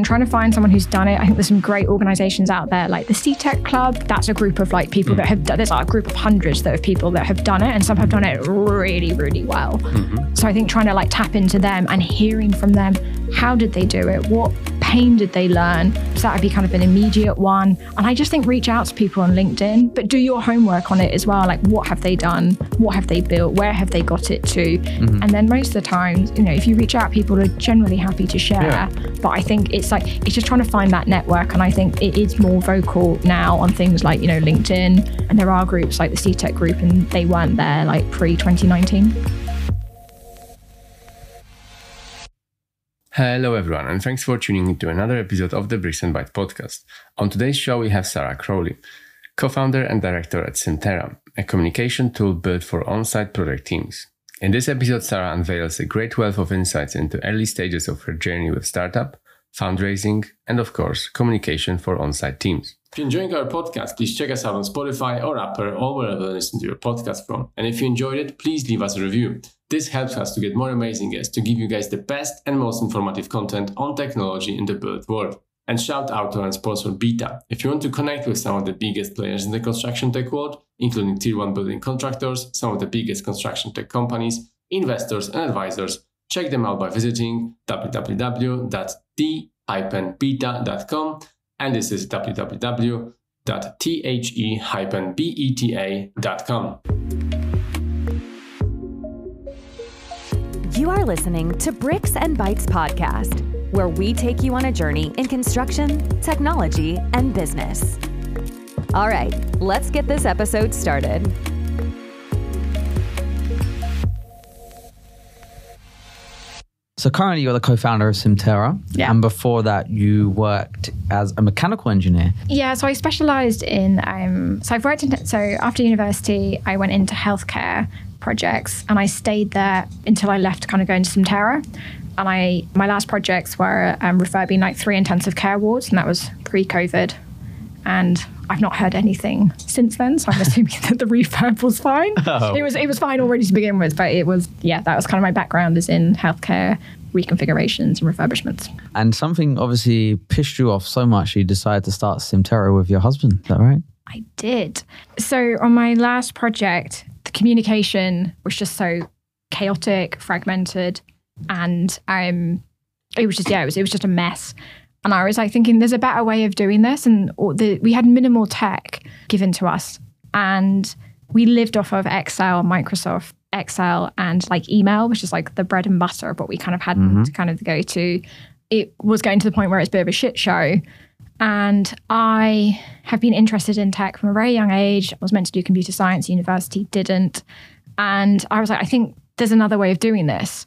I'm trying to find someone who's done it. I think there's some great organizations out there, like the CTEC Club. That's a group of like people that hmm. have done. There's like a group of hundreds that of people that have done it, and some have done it really, really well. Mm-hmm. So I think trying to like tap into them and hearing from them, how did they do it? What pain did they learn? So that would be kind of an immediate one. And I just think reach out to people on LinkedIn, but do your homework on it as well. Like what have they done? What have they built? Where have they got it to? Mm-hmm. And then most of the times, you know, if you reach out, people are generally happy to share. Yeah. But I think it's like it's just trying to find that network, and I think it is more vocal now on things like you know LinkedIn, and there are groups like the CTEC group, and they weren't there like pre 2019. Hello, everyone, and thanks for tuning in to another episode of the Bricks and Byte podcast. On today's show, we have Sarah Crawley, co founder and director at SymTerra, a communication tool built for on site project teams. In this episode, Sarah unveils a great wealth of insights into early stages of her journey with startup, fundraising, and of course, communication for on site teams. If you're enjoying our podcast, please check us out on Spotify or Apple or wherever you listen to your podcast from. And if you enjoyed it, please leave us a review. This helps us to get more amazing guests to give you guys the best and most informative content on technology in the built world. And shout out to our sponsor Beta. If you want to connect with some of the biggest players in the construction tech world, including tier 1 building contractors, some of the biggest construction tech companies, investors, and advisors, check them out by visiting www.t-beta.com and this is www.the-beta.com. You are listening to Bricks and Bytes podcast, where we take you on a journey in construction, technology, and business. All right, let's get this episode started. So currently you're the co-founder of SymTerra. Yeah. And before that you worked as a mechanical engineer. Yeah, so I specialized in, um, so I've worked in, so after university, I went into healthcare projects and I stayed there until I left to kind of go into some SymTerra. And I, my last projects were um, refurbing like three intensive care wards, and that was pre COVID. And I've not heard anything since then, so I'm assuming that the refurb was fine. It was it was fine already to begin with, but it was yeah, that was kind of my background is in healthcare reconfigurations and refurbishments. And something obviously pissed you off so much you decided to start SymTerra with your husband. Is that right? I did. So on my last project, the communication was just so chaotic, fragmented, and um, it was just yeah, it was it was just a mess. And I was like thinking, there's a better way of doing this, and the, we had minimal tech given to us, and we lived off of Excel, Microsoft Excel, and like email, which is like the bread and butter, but we kind of had to kind of go to. It was going to the point where it's a bit of a shit show. And I have been interested in tech from a very young age. I was meant to do computer science, university didn't. And I was like, I think there's another way of doing this.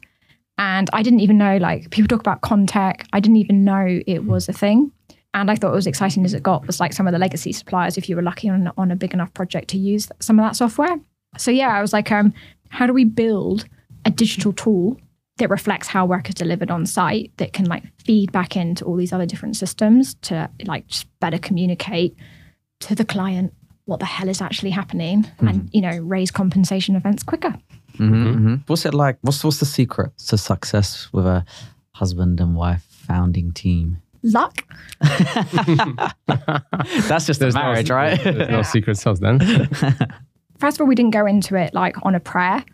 And I didn't even know, like, people talk about Contech. I didn't even know it was a thing. And I thought it was exciting as it got was like some of the legacy suppliers, if you were lucky on, on a big enough project to use some of that software. So yeah, I was like, um, how do we build a digital tool that reflects how work is delivered on site that can like feed back into all these other different systems to like just better communicate to the client what the hell is actually happening and you know raise compensation events quicker Mm-hmm. What's it like? What's what's the secret to success with a husband and wife founding team? luck That's just There's marriage, no, right? There's no secret sauce then. first of all we didn't go into it like on a prayer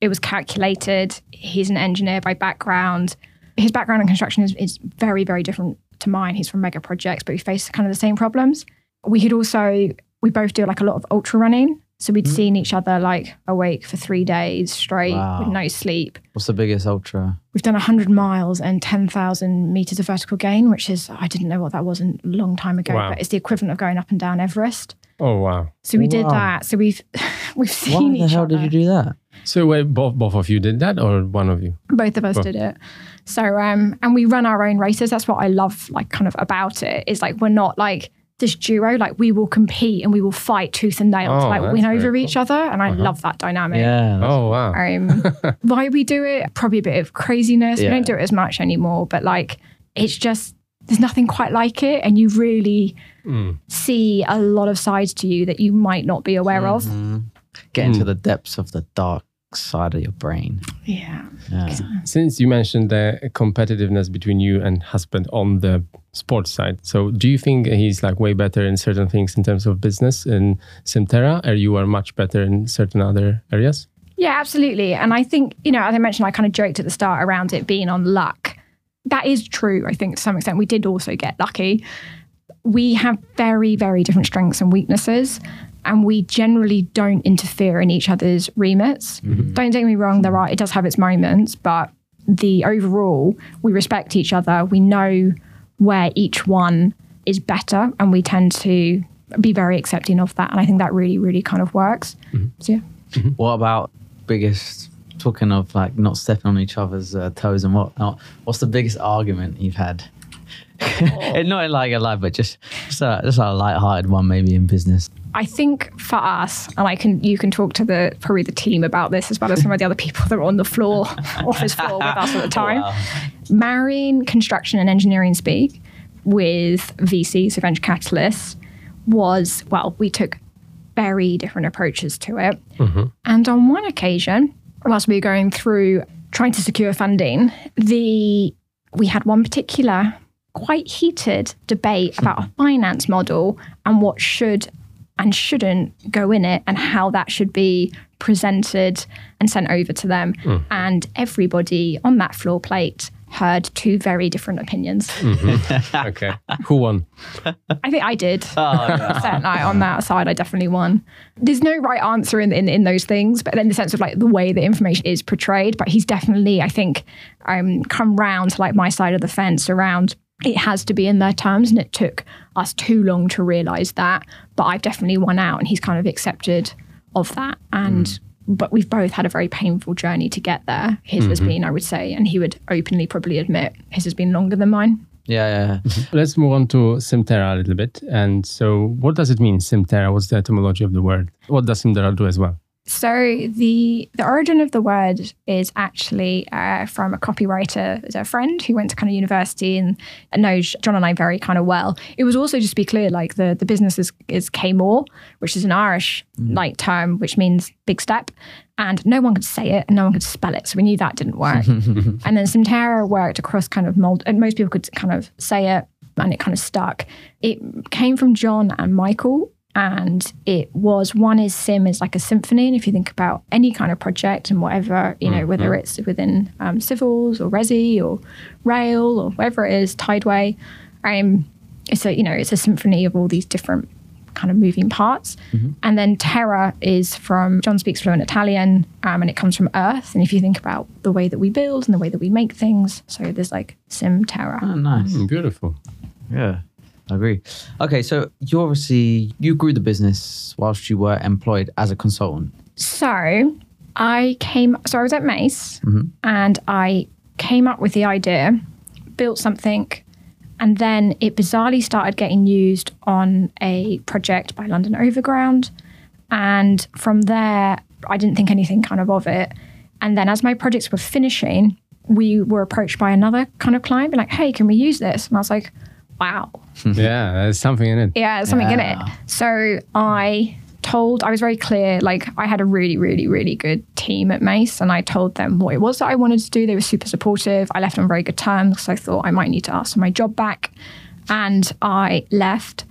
it was calculated. He's an engineer by background. His background in construction is, is very very different to mine. He's from mega projects but we face kind of the same problems. We had also we both do like a lot of ultra running. So we'd hmm. seen each other like awake for three days straight with no sleep. What's the biggest ultra? We've done 100 miles and 10,000 meters of vertical gain, which is, I didn't know what that was a long time ago, Wow. but it's the equivalent of going up and down Everest. Oh wow! So we did Wow. that. So we've we've Why seen the each hell other. did you do that? So wait, both both of you did that, or one of you? Both of us Cool. did it. So um, and we run our own races. That's what I love, like kind of about it. Is like we're not like this duo. Like we will compete and we will fight tooth and nail to Oh, like that's win very over cool. each other. And I Uh-huh. love that dynamic. Yeah. Oh wow! Um, why we do it? Probably a bit of craziness. We Yeah. don't do it as much anymore, but like it's just there's nothing quite like it, and you really Mm. see a lot of sides to you that you might not be aware of. Mhm. Get into Mm. the depths of the dark side of your brain. Yeah. Yeah. Since you mentioned the competitiveness between you and husband on the sports side, so do you think he's like way better in certain things in terms of business in SymTerra, or you are much better in certain other areas? Yeah, absolutely. And I think, you know, as I mentioned, I kind of joked at the start around it being on luck. That is true, I think, to some extent. We did also get lucky. We have very, very different strengths and weaknesses, and we generally don't interfere in each other's remits. Mm-hmm. Don't take me wrong, there are it does have its moments, but the overall, we respect each other. We know where each one is better, and we tend to be very accepting of that. And I think that really, really kind of works. Mm-hmm. So yeah. Mm-hmm. What about biggest? Talking of like not stepping on each other's uh, toes and whatnot. What's the biggest argument you've had? And not in like a life, but just just a, just a light-hearted one, maybe in business. I think for us, and I can you can talk to the probably the team about this as well as some of the other people that were on the floor, office floor with us at the time. Wow. Marrying construction and engineering speak with VCs, so venture capitalists, was well, we took very different approaches to it. And on one occasion, whilst we were going through trying to secure funding, the we had one particular quite heated debate about a finance model and what should and shouldn't go in it and how that should be presented and sent over to them. Hmm. And everybody on that floor plate heard two very different opinions. okay. Who won? I think I did. Oh, Certainly on that side, I definitely won. There's no right answer in, in in those things, but in the sense of like the way the information is portrayed. But he's definitely, I think, um, come round to like my side of the fence around. It has to be in their terms, and it took us too long to realise that. But I've definitely won out, and he's kind of accepted of that. And but we've both had a very painful journey to get there. His has mm-hmm. been, I would say, and he would openly probably admit his has been longer than mine. Yeah, yeah. yeah. Let's move on to SymTerra a little bit. And so, what does it mean, SymTerra? What's the etymology of the word? What does SymTerra do as well? So the the origin of the word is actually uh, from a copywriter, a friend who went to kind of university and knows John and I very kind of well. It was also just to be clear, like the the business is is Kmore, which is an Irish like term, which means big step, and no one could say it and no one could spell it, so we knew that didn't work. and then SymTerra worked across kind of mold, and most people could kind of say it, and it kind of stuck. It came from John and Michael and it was one is sim is like a symphony and if you think about any kind of project and whatever you know whether it's within um, civils or resi or rail or whatever it is tideway um, it's a you know it's a symphony of all these different kind of moving parts. And then terra is from john speaks fluent italian um, and it comes from earth. And if you think about the way that we build and the way that we make things so there's like sim terra. Oh, nice. Mm, beautiful. Yeah, I agree. Okay, so you obviously you grew the business whilst you were employed as a consultant. So I came, so I was at Mace mm-hmm. and I came up with the idea, built something, and then it bizarrely started getting used on a project by London Overground. And from there, I didn't think anything kind of of it. And then as my projects were finishing, we were approached by another kind of client, being like, hey, can we use this? And I was like, wow, yeah, there's something in it. yeah, there's something in it. So I told, I was very clear, like I had a really, really, really good team at Mace and I told them what it was that I wanted to do. They were super supportive. I left on very good terms because I thought I might need to ask for my job back. And I left.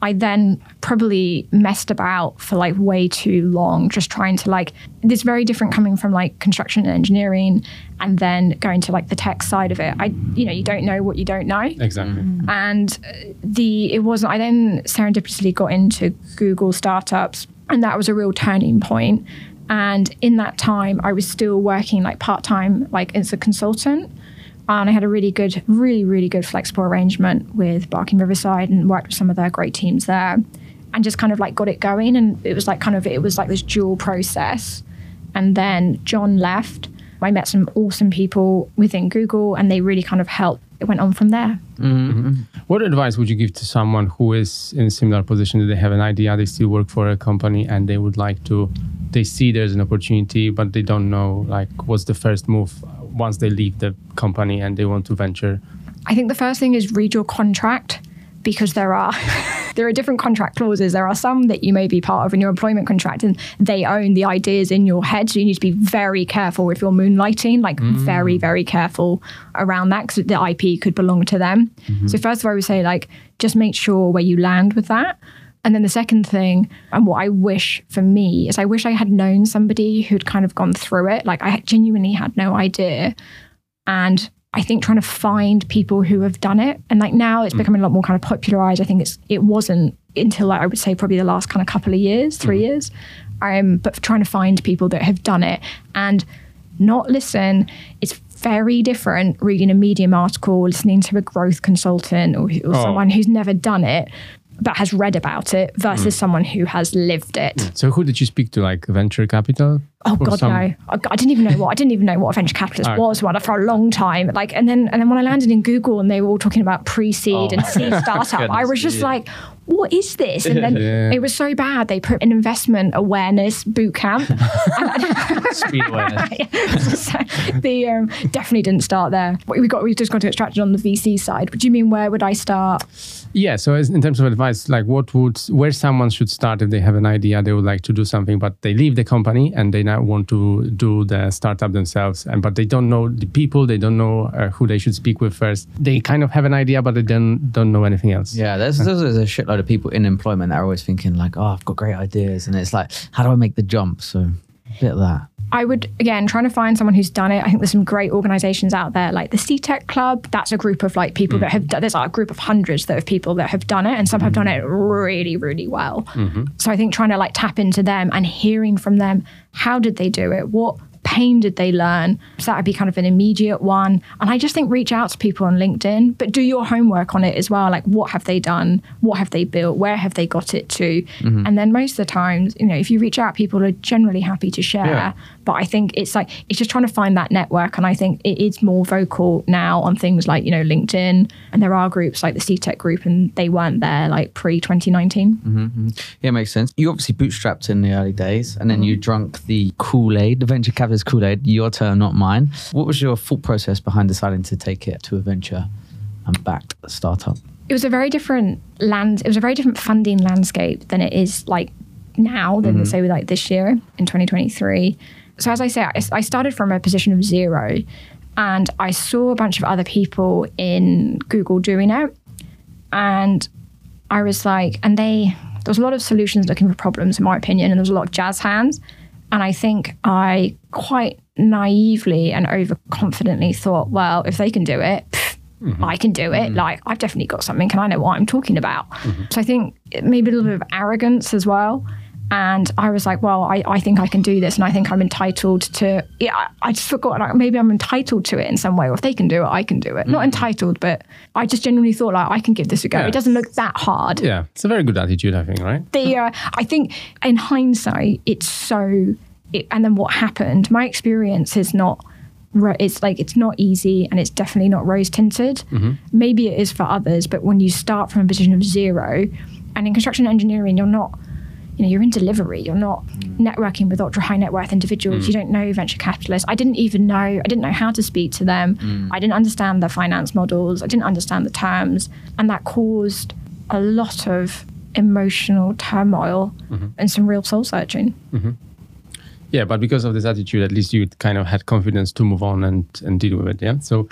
I then probably messed about for like way too long, just trying to like, this very different coming from like construction and engineering and then going to like the tech side of it. I, you know, you don't know what you don't know. Exactly. and uh, the it wasn't i then serendipitously got into google startups and that was a real turning point. And in that time i was still working like part-time like as a consultant. And i had a really good really really good flexible arrangement with barking riverside and worked with some of their great teams there and just kind of like got it going. And it was like kind of it was like this dual process. And then john left i met some awesome people within google and they really kind of helped. It went on from there. Mm-hmm. What advice would you give to someone who is in a similar position? That they have an idea, they still work for a company and they would like to, they see there's an opportunity, but they don't know like what's the first move once they leave the company and they want to venture? I think the first thing is read your contract because there are there are different contract clauses. There are some that you may be part of in your employment contract, and they own the ideas in your head. So you need to be very careful if you're moonlighting, like mm. very, very careful around that because the IP could belong to them. Mm-hmm. So first of all, I would say like just make sure where you land with that. And then the second thing, and what I wish for me is I wish I had known somebody who'd kind of gone through it. Like I genuinely had no idea. And I think trying to find people who have done it. And like now it's becoming a lot more kind of popularized. I think it's it wasn't until like I would say probably the last kind of couple of years, 3 years. Um, but trying to find people that have done it and not listen. It's very different reading a Medium article, listening to a growth consultant or, or Oh. someone who's never done it but has read about it versus someone who has lived it. So who did you speak to? Like venture capital? Oh God, some- no! I, I didn't even know what I didn't even know what a venture capitalist Oh. was. What for a long time, like, and then and then when I landed in Google and they were all talking about pre-seed Oh. and seed startup, I was just yeah. like, "What is this?" And then Yeah. it was so bad. They put an investment awareness boot camp. Speed awareness. so the um, definitely didn't start there. We got we just got to extract it on the VC side. But do you mean where would I start? Yeah. So as, in terms of advice, like what would where someone should start if they have an idea they would like to do something, but they leave the company and they now want to do the startup themselves, and but they don't know the people, they don't know uh, who they should speak with first. They kind of have an idea, but they don't don't know anything else. Yeah, there's, there's a shitload of people in employment that are always thinking like, oh, I've got great ideas, and it's like, how do I make the jump? So, a bit of that. I would again trying to find someone who's done it. I think there's some great organizations out there, like the CTech Club. That's a group of like people hmm. that have. done There's like a group of hundreds that of people that have done it, and some have hmm. done it really, really well. Mm-hmm. So I think trying to like tap into them and hearing from them, how did they do it? What pain did they learn? So that would be kind of an immediate one. And I just think reach out to people on LinkedIn, but do your homework on it as well. Like what have they done? What have they built? Where have they got it to? Mm-hmm. And then most of the times, you know, if you reach out, people are generally happy to share. Yeah. But I think it's like it's just trying to find that network, and I think it is more vocal now on things like you know LinkedIn, and there are groups like the CTech group, and they weren't there like pre 2019. Mm-hmm, mm-hmm. Yeah, makes sense. You obviously bootstrapped in the early days, and then you mm-hmm. drunk the Kool Aid, the venture capitalist Kool Aid. Your term, not mine. What was your thought process behind deciding to take it to a venture and backed startup? It was a very different land. It was a very different funding landscape than it is like now than say like this year in 2023. So as I say, I, I started from a position of zero, and I saw a bunch of other people in Google doing it, and I was like, and they there was a lot of solutions looking for problems, in my opinion, and there was a lot of jazz hands. And I think I quite naively and overconfidently thought, well, if they can do it, pff, mm-hmm. I can do it. Mm-hmm. Like I've definitely got something, and I know what I'm talking about. Mm-hmm. So I think maybe a little bit of arrogance as well. And I was like, well, I, I think I can do this, and I think I'm entitled to. Yeah, I, just forgot. Like, maybe I'm entitled to it in some way, or if they can do it, I can do it. Not entitled, but I just genuinely thought like I can give this a go. Yeah. It doesn't look that hard Yeah, it's a very good attitude, I think, right? the uh, I think in hindsight, it's so. It, and then what happened? My experience is not. It's like it's not easy, and it's definitely not rose tinted. Maybe it is for others, but when you start from a position of zero, and in construction engineering, you're not. You know, you're in delivery. You're not mm. networking with ultra high net worth individuals. Mm. You don't know venture capitalists. I didn't even know. I didn't know how to speak to them. Mm. I didn't understand their finance models. I didn't understand the terms, and that caused a lot of emotional turmoil mm-hmm. and some real soul searching. Mm-hmm. Yeah, but because of this attitude, at least you kind of had confidence to move on and and deal with it. Yeah. So,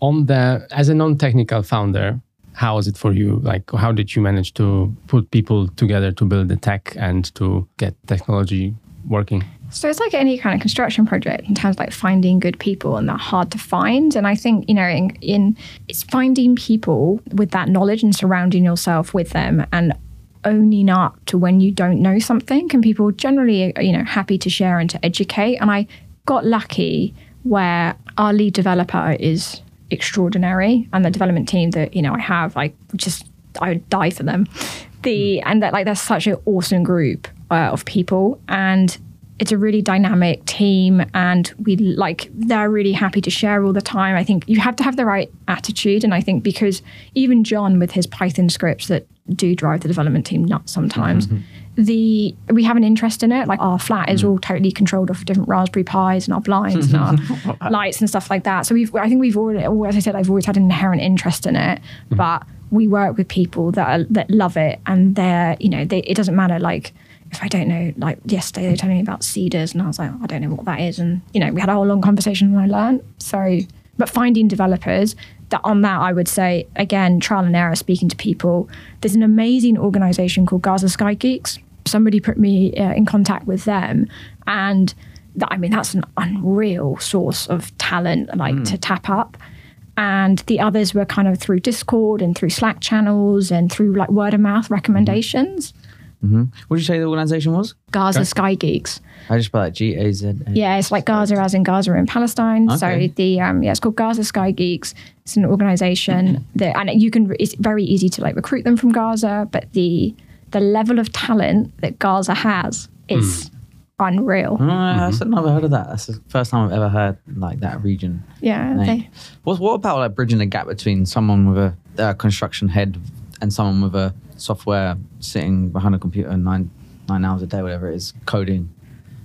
on the as a non-technical founder, how was it for you? Like, how did you manage to put people together to build the tech and to get technology working? So it's like any kind of construction project in terms of like finding good people, and they're hard to find. And I think you know, in, in it's finding people with that knowledge and surrounding yourself with them, and owning up to when you don't know something. And people generally, you know, happy to share and to educate. And I got lucky where our lead developer is extraordinary, and the development team that you know I have, I just I would die for them. The and that like they're such an awesome group uh, of people, and it's a really dynamic team, and we like they're really happy to share all the time. I think you have to have the right attitude, and I think because even John with his Python scripts that do drive the development team nuts sometimes. The we have an interest in it. Like our flat is mm. all totally controlled off different Raspberry Pis and our blinds and our lights and stuff like that. So we've I think we've already, as I said, I've always had an inherent interest in it, mm. but we work with people that are, that love it and they're you know they, it doesn't matter like if I don't know like yesterday they were telling me about cedars and I was like I don't know what that is and you know we had a whole long conversation and I learned. So but finding developers that on that I would say again trial and error speaking to people. There's an amazing organization called Gaza Sky Geeks somebody put me uh, in contact with them and that, I mean that's an unreal source of talent like to tap up and the others were kind of through Discord and through Slack channels and through like word of mouth recommendations. What did you say the organization was? Gaza Sky Geeks. I just spell it G A Z. Yeah, it's like Gaza as in Gaza in Palestine. Okay. So the um, yeah, it's called Gaza Sky Geeks. It's an organization that and you can it's very easy to like recruit them from Gaza, but the the level of talent that Gaza has is unreal. Oh, I've never heard of that. That's the first time I've ever heard like that region. Yeah, they, What what about like bridging the gap between someone with a uh, construction head and someone with a software sitting behind a computer nine nine hours a day, whatever it is, coding?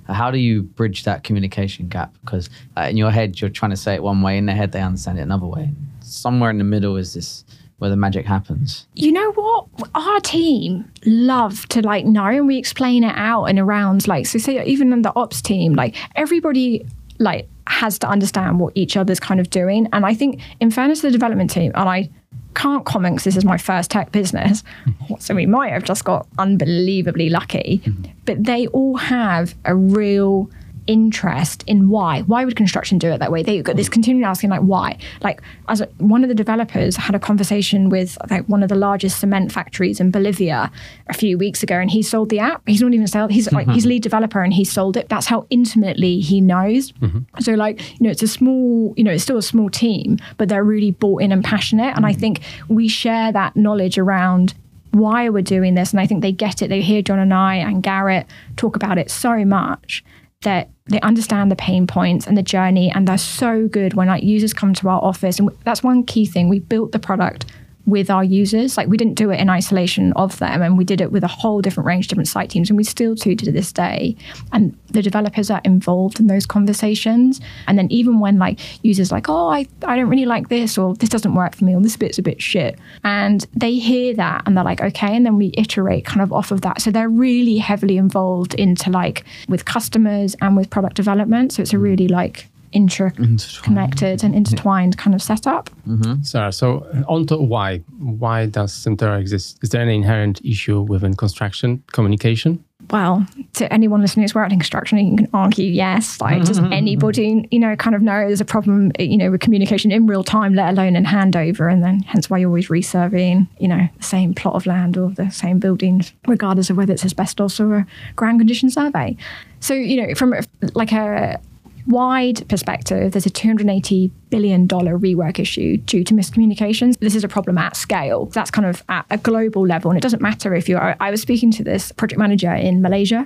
How do you bridge that communication gap? Because uh, in your head you're trying to say it one way, in their head they understand it another way. Somewhere in the middle is this where the magic happens. you know what? Our team love to like know and we explain it out and around like so say even in the ops team like everybody like has to understand what each other's kind of doing. And i think in fairness to the development team and i can't comment because this is my first tech business so we might have just got unbelievably lucky mm-hmm. but they all have a real interest in why. Why would construction do it that way? They got this continuing asking like why. Like as a, one of the developers had a conversation with like one of the largest cement factories in Bolivia a few weeks ago, and he sold the app. He's not even sell. He's like he's mm-hmm. lead developer, and he sold it. That's how intimately he knows. Mm-hmm. So like you know, it's a small. You know, it's still a small team, but they're really bought in and passionate. And I mm-hmm. think we share that knowledge around why we're doing this. And I think they get it. They hear John and I and Garrett talk about it so much that they understand the pain points and the journey. And they're so good when like users come to our office. And that's one key thing. We built the product with our users. Like we didn't do it in isolation of them, and we did it with a whole different range of different site teams, and we still do to this day. And the developers are involved in those conversations. And then even when like users like, oh, I, I don't really like this, or this doesn't work for me, or this bit's a bit shit, and they hear that and they're like, okay, and then we iterate kind of off of that. So they're really heavily involved into like with customers and with product development. So it's a really like interconnected and intertwined kind of setup. Mm-hmm. Sarah, so on to why. Why does SymTerra exist? Is there any inherent issue within construction communication? well, to anyone listening who's worked in construction, you can argue yes. Like, does anybody, you know, kind of know there's a problem, you know, with communication in real time, let alone in handover, and then hence why you're always resurveying, you know, the same plot of land or the same buildings, regardless of whether it's asbestos or a ground condition survey. So, you know, from like a wide perspective, there's a $280 billion rework issue due to miscommunications. This is a problem at scale. That's kind of at a global level. And it doesn't matter if you're, I- I was speaking to this project manager in Malaysia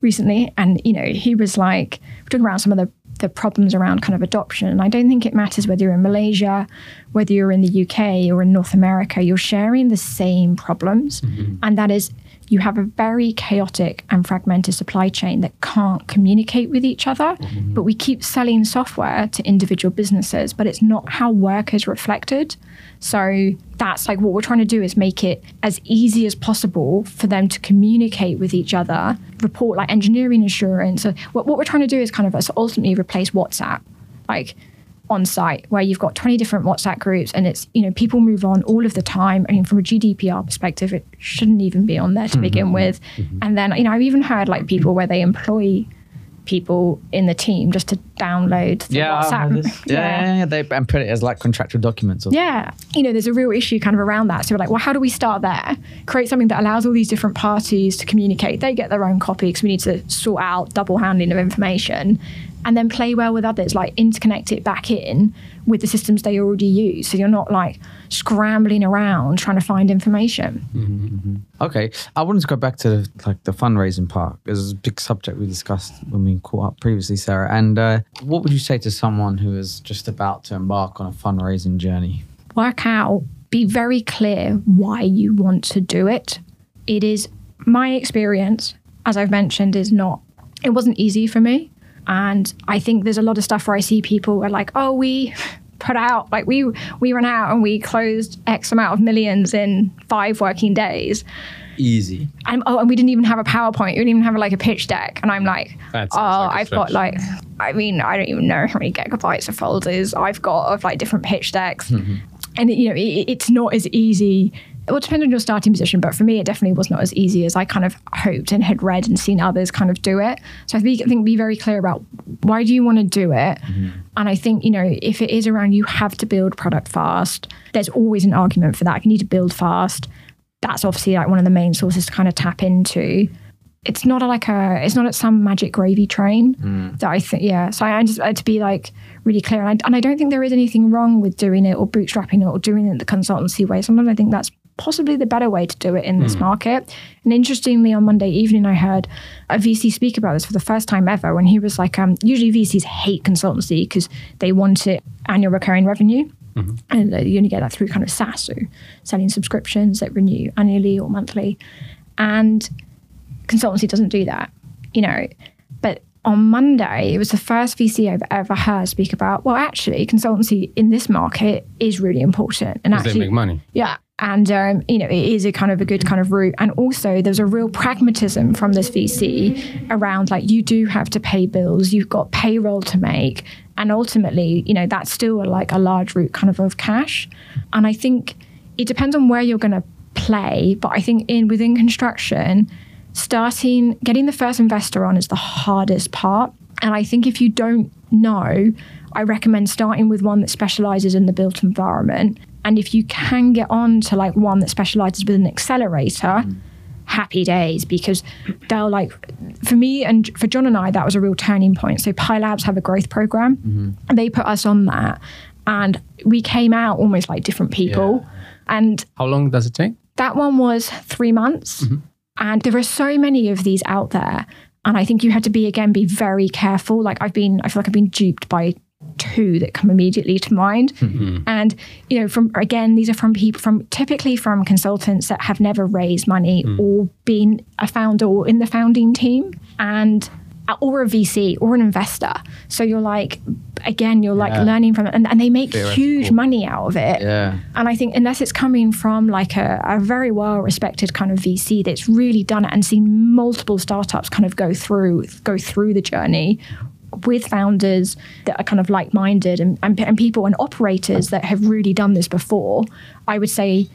recently, and, you know, he was like, we're talking around some of the the problems around kind of adoption. And I don't think it matters whether you're in Malaysia, whether you're in the UK or in North America, you're sharing the same problems. Mm-hmm. And that is you have a very chaotic and fragmented supply chain that can't communicate with each other. Mm-hmm. But we keep selling software to individual businesses, but it's not how work is reflected. So that's like what we're trying to do is make it as easy as possible for them to communicate with each other, report like engineering insurance. So what, what we're trying to do is kind of ultimately replace WhatsApp. Like on site where you've got 20 different WhatsApp groups and it's, you know, people move on all of the time. I mean, from a GDPR perspective, it shouldn't even be on there to begin mm-hmm. with. Mm-hmm. And then, you know, I've even heard like people where they employ people in the team just to download the Yeah, WhatsApp. yeah, yeah, yeah. They and put it as like contractual documents. Or Yeah. You know, there's a real issue kind of around that. So we're like, well, how do we start there? Create something that allows all these different parties to communicate. They get their own copy because we need to sort out double handling of information and then play well with others, like interconnect it back in with the systems they already use. So you're not like scrambling around trying to find information. Okay, I wanted to go back to like the fundraising part because it's a big subject we discussed when we caught up previously, Sarah. And uh, what would you say to someone who is just about to embark on a fundraising journey? work out, be very clear why you want to do it. It is my experience, as I've mentioned, is not, it wasn't easy for me. And I think there's a lot of stuff where I see people are like, oh, we, put out like we we ran out and we closed X amount of millions in five working days. Easy. And oh, and we didn't even have a PowerPoint. We didn't even have like a pitch deck. And I'm like, oh, like I've got like, I mean, I don't even know how many gigabytes of folders I've got of like different pitch decks. And you know, it, it's not as easy. It will depend on your starting position, but for me, it definitely was not as easy as I kind of hoped and had read and seen others kind of do it. So I think, I think be very clear about why do you want to do it, mm-hmm. and I think you know if it is around you have to build product fast. There's always an argument for that. If you need to build fast, that's obviously like one of the main sources to kind of tap into. It's not like a, it's not at some magic gravy train mm. that I think, yeah. So I just had to be like really clear. And I, and I don't think there is anything wrong with doing it or bootstrapping it or doing it the consultancy way. Sometimes I think that's possibly the better way to do it in this market. And interestingly, on Monday evening, I heard a VC speak about this for the first time ever when he was like, um, usually VCs hate consultancy because they want it annual recurring revenue. And uh, you only get that through kind of SaaS, so selling subscriptions that renew annually or monthly. And consultancy doesn't do that, you know. But on Monday, it was the first VC I've ever heard speak about, well, actually, consultancy in this market is really important. And Because they actually, make money. yeah. And, um, you know, it is a kind of a good kind of route. And also, there's a real pragmatism from this VC around like, you do have to pay bills, you've got payroll to make. And ultimately, you know, that's still like a large route kind of of cash. And I think it depends on where you're going to play. But I think in within construction, starting, getting the first investor on is the hardest part. And I think if you don't know, I recommend starting with one that specializes in the built environment. And if you can get on to like one that specializes with an accelerator, mm. happy days because they'll like for me and for John and I that was a real turning point. So Pi Labs have a growth program and they put us on that and we came out almost like different people. And How long does it take? that one was three months. Mm-hmm. And there are so many of these out there. And I think you had to be, again, be very careful. Like I've been, I feel like I've been duped by two that come immediately to mind. Mm-hmm. And, you know, from, again, these are from people from typically from consultants that have never raised money mm. or been a founder or in the founding team. And, uh, or a VC or an investor. So you're like, again, you're like Yeah. learning from it. And, and they make huge money out of it. Yeah. And I think unless it's coming from like a, a very well respected kind of VC that's really done it and seen multiple startups kind of go through go through the journey with founders that are kind of like minded and, and, and people and operators that have really done this before, I would say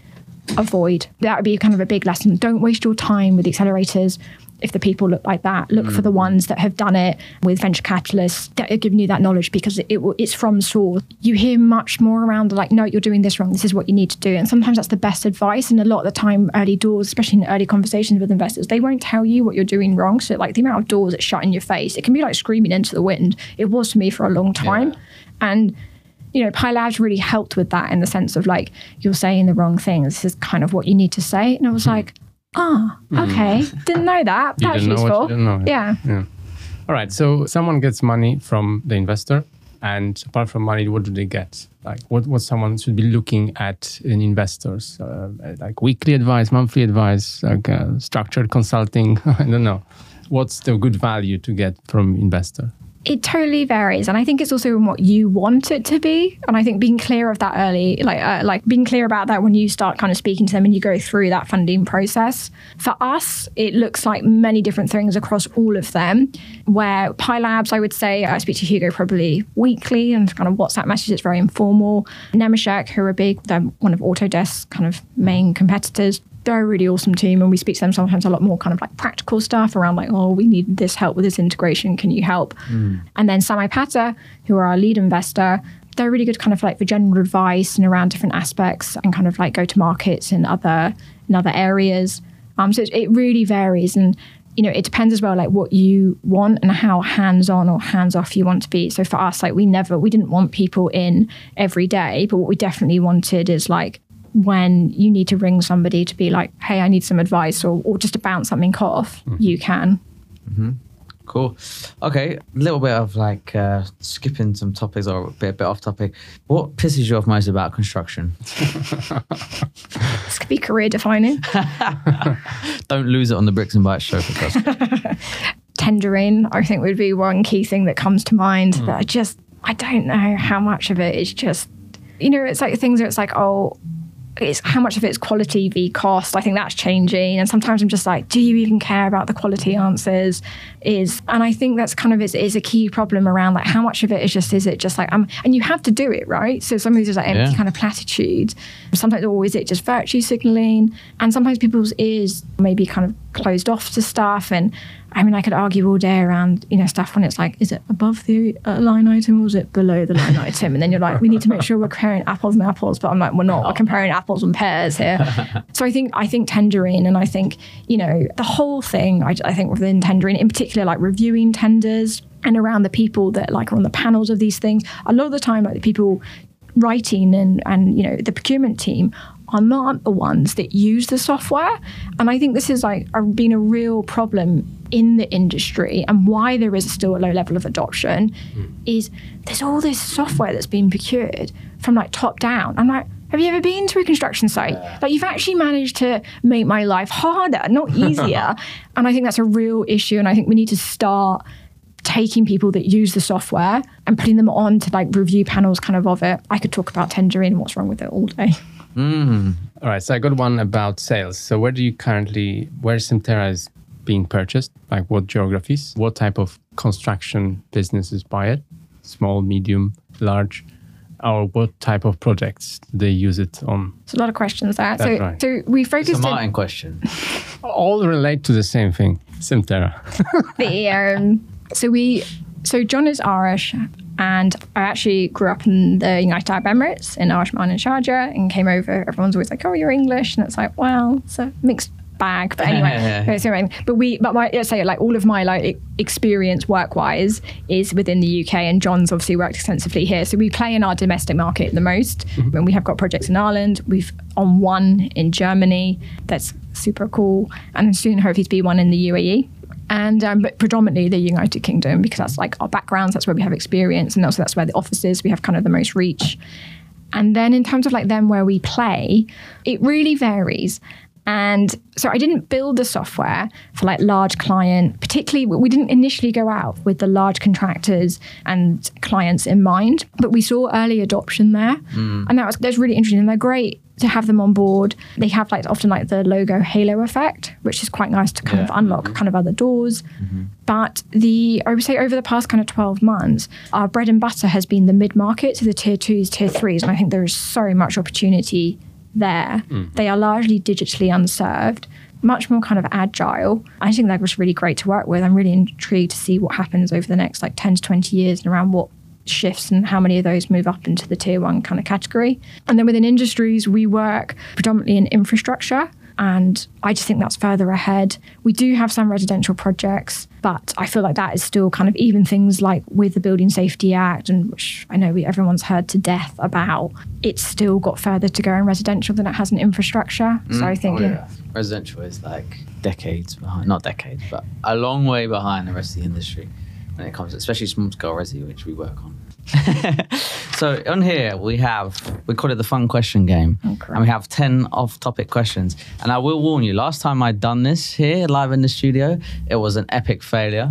avoid. That would be kind of a big lesson. Don't waste your time with accelerators. If the people look like that, look for the mm. ones that have done it with venture capitalists that are giving you that knowledge because it, will- it's from source. You hear much more around like, no, you're doing this wrong. This is what you need to do. And sometimes that's the best advice. And a lot of the time, early doors, especially in early conversations with investors, they won't tell you what you're doing wrong. So like the amount of doors that shut in your face, it can be like screaming into the wind. It was to me for a long time. And you know, Pi Labs really helped with that in the sense of like, you're saying the wrong thing. This is kind of what you need to say. And I was hmm. like, ah, okay. Didn't know that. You That's didn't know what useful. you didn't know. Yeah. Yeah. All right. So someone gets money from the investor, and apart from money, what do they get? Like what, what someone should be looking at in investors, uh, like weekly advice, monthly advice, like uh, structured consulting. I don't know. What's the good value to get from investor? It totally varies, and I think it's also in what you want it to be. And I think being clear of that early, like uh, like being clear about that when you start kind of speaking to them and you go through that funding process. For us, it looks like many different things across all of them. Where Pi Labs, I would say, I speak to Hugo probably weekly and kind of WhatsApp messages. It's very informal. Nemetschek, who are big, they're one of Autodesk's kind of main competitors they're a really awesome team and we speak to them sometimes a lot more kind of like practical stuff around like oh we need this help with this integration. Can you help? And then Samaipata who are our lead investor they're really good kind of like for general advice and around different aspects and kind of like go to markets in other in other areas. Um so it, it really varies and you know it depends as well like what you want and how hands on or hands off you want to be. So for us like we never we didn't want people in every day but what we definitely wanted is like when you need to ring somebody to be like, hey, I need some advice or, or just to bounce something off, mm-hmm. you can. Mm-hmm. Cool. Okay, a little bit of like uh, skipping some topics or a bit, a bit off topic. What pisses you off most about construction? This could be career defining. Don't lose it on the Bricks and Bytes show for us. Tendering, I think, would be one key thing that comes to mind that mm. I just I don't know how much of it is just, you know, it's like things where it's like, oh, it's how much of it is quality v cost. I think that's changing, and sometimes I'm just like, do you even care about the quality answers? Is and I think that's kind of is, is a key problem around like how much of it is just is it just like um and you have to do it right. So some of these are like empty Yeah. kind of platitudes. Sometimes or is it just virtue signaling? And sometimes people's ears maybe kind of closed off to stuff and. I mean, I could argue all day around, you know, stuff when it's like, is it above the uh, line item or is it below the line item? And then you're like, we need to make sure we're comparing apples and apples, but I'm like, we're not. We're comparing apples and pears here. so I think I think tendering, and I think you know the whole thing. I, I think within tendering, in particular, like reviewing tenders and around the people that like are on the panels of these things. A lot of the time, like the people writing and and you know the procurement team are not the ones that use the software and i think this is like a, been a real problem in the industry and why there is still a low level of adoption hmm. is there's all this software that's been procured from like top down i'm like have you ever been to a construction site? Like you've actually managed to make my life harder, not easier. and I think that's a real issue. And I think we need to start taking people that use the software and putting them on to like review panels kind of of it. I could talk about tendering and what's wrong with it all day. Hmm. All right, so I got one about sales. So where do you currently, where SymTerra is being purchased? Like what geographies? What type of construction businesses buy it? Small, medium, large? Or what type of projects they use it on? There's a lot of questions there. That's so, right. so we It's a focused on Martin question. All relate to the same thing, SymTerra. the um, so we so John is Irish and I actually grew up in the United Arab Emirates in Ajman and Sharjah and came over. Everyone's always like, "Oh, you're English," and it's like, well, it's a mixed bag. But anyway, it's anyway, but we but my let's say like all of my like experience work wise is within the UK, and John's obviously worked extensively here. So we play in our domestic market the most. When we have got projects in Ireland, we've on one in Germany. That's super cool, and soon hopefully to be one in the UAE and um, but predominantly the United Kingdom because that's like our backgrounds, that's where we have experience, and also that's where the office is. We have kind of the most reach. And then in terms of like then where we play, it really varies. And so I didn't build the software for like large client, particularly we didn't initially go out with the large contractors and clients in mind, but we saw early adoption there. Hmm. And that was that's really interesting. And they're great to have them on board. They have like often like the logo halo effect, which is quite nice to kind of unlock kind of other doors. Mm-hmm. But the I would say over the past kind of 12 months, our bread and butter has been the mid market to the tier twos, tier threes. And I think there is so much opportunity there. Mm. They are largely digitally unserved, much more kind of agile. I think that was really great to work with. I'm really intrigued to see what happens over the next like 10 to 20 years and around what shifts and how many of those move up into the tier one kind of category. And then within industries, we work predominantly in infrastructure. And I just think that's further ahead. We do have some residential projects, but I feel like that is still kind of even things like with the Building Safety Act, and which I know we, everyone's heard to death about, it's still got further to go in residential than it has in infrastructure. So mm. I oh, think, yeah. Residential is like decades behind, not decades, but a long way behind the rest of the industry when it comes, especially small scale resi, which we work on. so on here we have we call it the fun question game, oh, and we have ten off-topic questions. And I will warn you, last time I'd done this here live in the studio, it was an epic failure.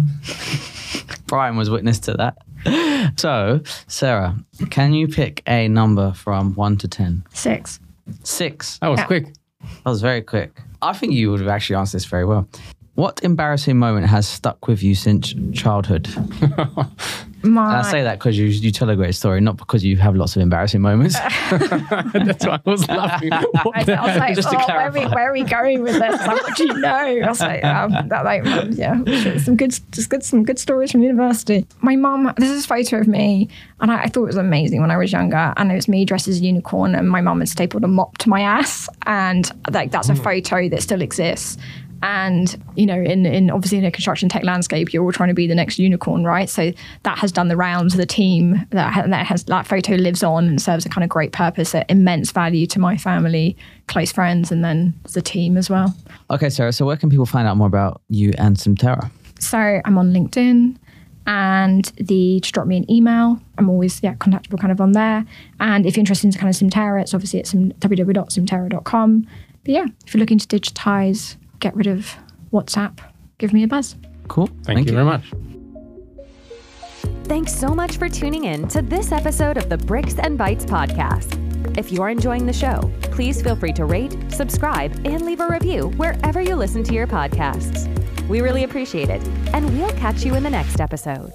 Brian was witness to that. So, Sarah, can you pick a number from one to ten? Six. Six. That was Yeah. quick. That was very quick. I think you would have actually answered this very well. What embarrassing moment has stuck with you since childhood? My, I say that because you, you tell a great story, not because you have lots of embarrassing moments. That's why I was laughing. I, the I was like, Just oh, where, are we, where are we going with this? Like, what do you know? I was like, um, that, like, um, yeah, some good, just good, some good stories from university. My mum, this is a photo of me, and I, I thought it was amazing when I was younger, and it was me dressed as a unicorn, and my mum had stapled a mop to my ass, and like that's a photo that still exists. And you know, in in obviously in a construction tech landscape, you're all trying to be the next unicorn, right? So that has done the rounds of the team. That that has that photo lives on and serves a kind of great purpose, at immense value to my family, close friends, and then the team as well. okay, Sarah, so where can people find out more about you and SymTerra? So I'm on LinkedIn. And the just drop me an email. I'm always yeah contactable kind of on there. And if you're interested in kind of SymTerra, it's obviously at sim- www.simterra.com. But yeah, if you're looking to digitize, get rid of WhatsApp, give me a buzz. Cool. Thank, you very much. Thanks so much for tuning in to this episode of the Bricks and Bytes podcast. If you are enjoying the show, please feel free to rate, subscribe, and leave a review wherever you listen to your podcasts. We really appreciate it, and we'll catch you in the next episode.